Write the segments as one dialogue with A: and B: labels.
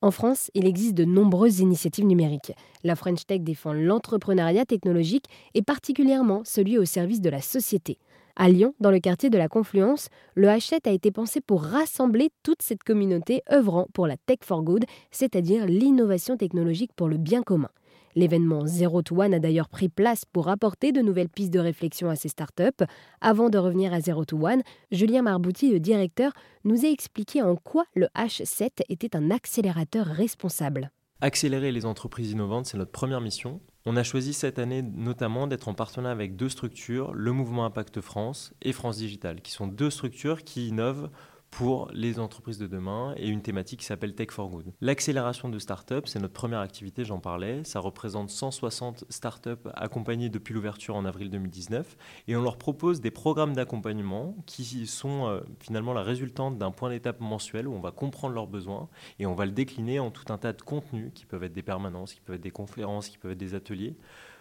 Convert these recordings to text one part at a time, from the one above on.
A: En France, il existe de nombreuses initiatives numériques. La French Tech défend l'entrepreneuriat technologique et particulièrement celui au service de la société. À Lyon, dans le quartier de la Confluence, le H7 a été pensé pour rassembler toute cette communauté œuvrant pour la Tech for Good, c'est-à-dire l'innovation technologique pour le bien commun. L'événement Zero to One a d'ailleurs pris place pour apporter de nouvelles pistes de réflexion à ces startups. Avant de revenir à Zero to One, Julien Marbouti, le directeur, nous a expliqué en quoi le H7 était un accélérateur responsable.
B: Accélérer les entreprises innovantes, c'est notre première mission. On a choisi cette année notamment d'être en partenariat avec deux structures, le Mouvement Impact France et France Digital, qui sont deux structures qui innovent pour les entreprises de demain et une thématique qui s'appelle Tech for Good. L'accélération de startups, c'est notre première activité, j'en parlais. Ça représente 160 startups accompagnées depuis l'ouverture en avril 2019 et on leur propose des programmes d'accompagnement qui sont euh, finalement la résultante d'un point d'étape mensuel où on va comprendre leurs besoins et on va le décliner en tout un tas de contenus qui peuvent être des permanences, qui peuvent être des conférences, qui peuvent être des ateliers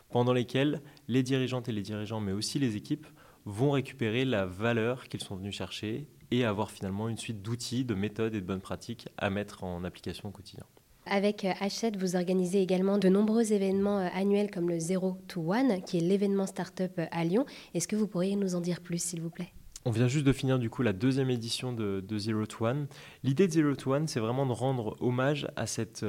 B: pendant lesquels les dirigeantes et les dirigeants, mais aussi les équipes, vont récupérer la valeur qu'ils sont venus chercher et avoir finalement une suite d'outils, de méthodes et de bonnes pratiques à mettre en application au quotidien.
A: Avec H7, euh, vous organisez également de nombreux événements euh, annuels comme le Zero to One, qui est l'événement startup euh, à Lyon. Est-ce que vous pourriez nous en dire plus, s'il vous plaît?
B: On vient juste de finir du coup la deuxième édition de, Zero to One. L'idée de Zero to One, c'est vraiment de rendre hommage à cet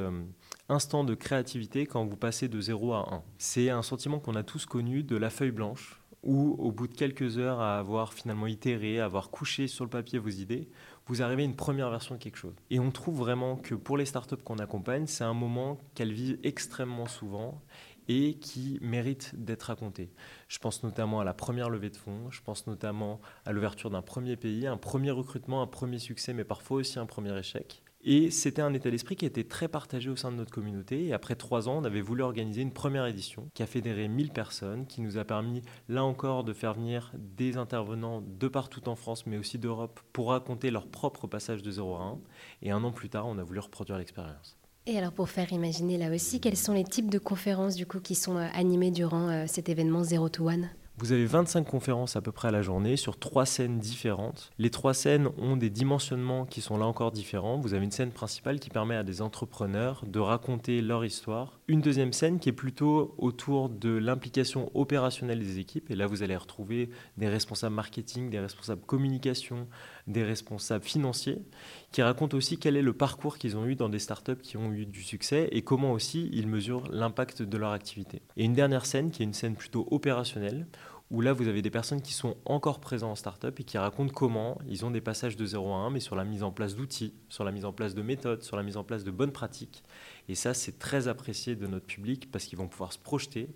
B: instant de créativité quand vous passez de 0 à 1. C'est un sentiment qu'on a tous connu de la feuille blanche ou au bout de quelques heures à avoir finalement itéré, à avoir couché sur le papier vos idées, vous arrivez à une première version de quelque chose. Et on trouve vraiment que pour les startups qu'on accompagne, c'est un moment qu'elles vivent extrêmement souvent et qui mérite d'être raconté. Je pense notamment à la première levée de fonds, je pense notamment à l'ouverture d'un premier pays, un premier recrutement, un premier succès, mais parfois aussi un premier échec. Et c'était un état d'esprit qui était très partagé au sein de notre communauté. Et après trois ans, on avait voulu organiser une première édition qui a fédéré 1000 personnes, qui nous a permis, là encore, de faire venir des intervenants de partout en France, mais aussi d'Europe, pour raconter leur propre passage de 0 à 1. Et un an plus tard, on a voulu reproduire l'expérience.
A: Et alors pour faire imaginer là aussi, quels sont les types de conférences du coup qui sont euh, animées durant euh, cet événement 0 to 1
B: vous avez 25 conférences à peu près à la journée sur trois scènes différentes. Les trois scènes ont des dimensionnements qui sont là encore différents. Vous avez une scène principale qui permet à des entrepreneurs de raconter leur histoire. Une deuxième scène qui est plutôt autour de l'implication opérationnelle des équipes. Et là, vous allez retrouver des responsables marketing, des responsables communication, des responsables financiers qui racontent aussi quel est le parcours qu'ils ont eu dans des startups qui ont eu du succès et comment aussi ils mesurent l'impact de leur activité. Et une dernière scène qui est une scène plutôt opérationnelle où là vous avez des personnes qui sont encore présentes en startup et qui racontent comment ils ont des passages de 0 à 1 mais sur la mise en place d'outils, sur la mise en place de méthodes, sur la mise en place de bonnes pratiques. Et ça c'est très apprécié de notre public parce qu'ils vont pouvoir se projeter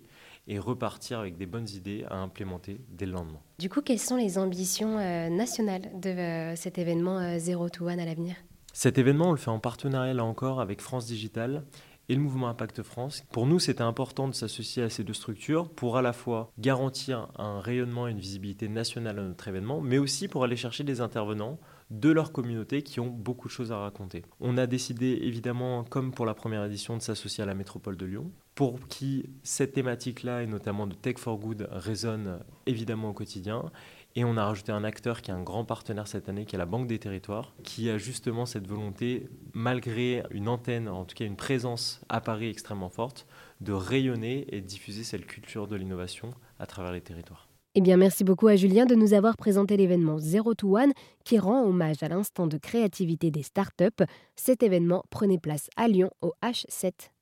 B: et repartir avec des bonnes idées à implémenter dès le lendemain.
A: Du coup, quelles sont les ambitions euh, nationales de euh, cet événement euh, Zero to One à l'avenir?
B: Cet événement, on le fait en partenariat là encore avec France Digital et le mouvement Impact France. Pour nous, c'était important de s'associer à ces deux structures pour à la fois garantir un rayonnement et une visibilité nationale à notre événement, mais aussi pour aller chercher des intervenants de leur communauté qui ont beaucoup de choses à raconter. On a décidé évidemment, comme pour la première édition, de s'associer à la métropole de Lyon, pour qui cette thématique-là, et notamment de Tech for Good, résonne évidemment au quotidien. Et on a rajouté un acteur qui est un grand partenaire cette année, qui est la Banque des Territoires, qui a justement cette volonté, malgré une antenne, en tout cas une présence à Paris extrêmement forte, de rayonner et diffuser cette culture de l'innovation à travers les territoires.
A: Eh bien, merci beaucoup à Julien de nous avoir présenté l'événement Zero to One qui rend hommage à l'instant de créativité des startups. Cet événement prenait place à Lyon au H7.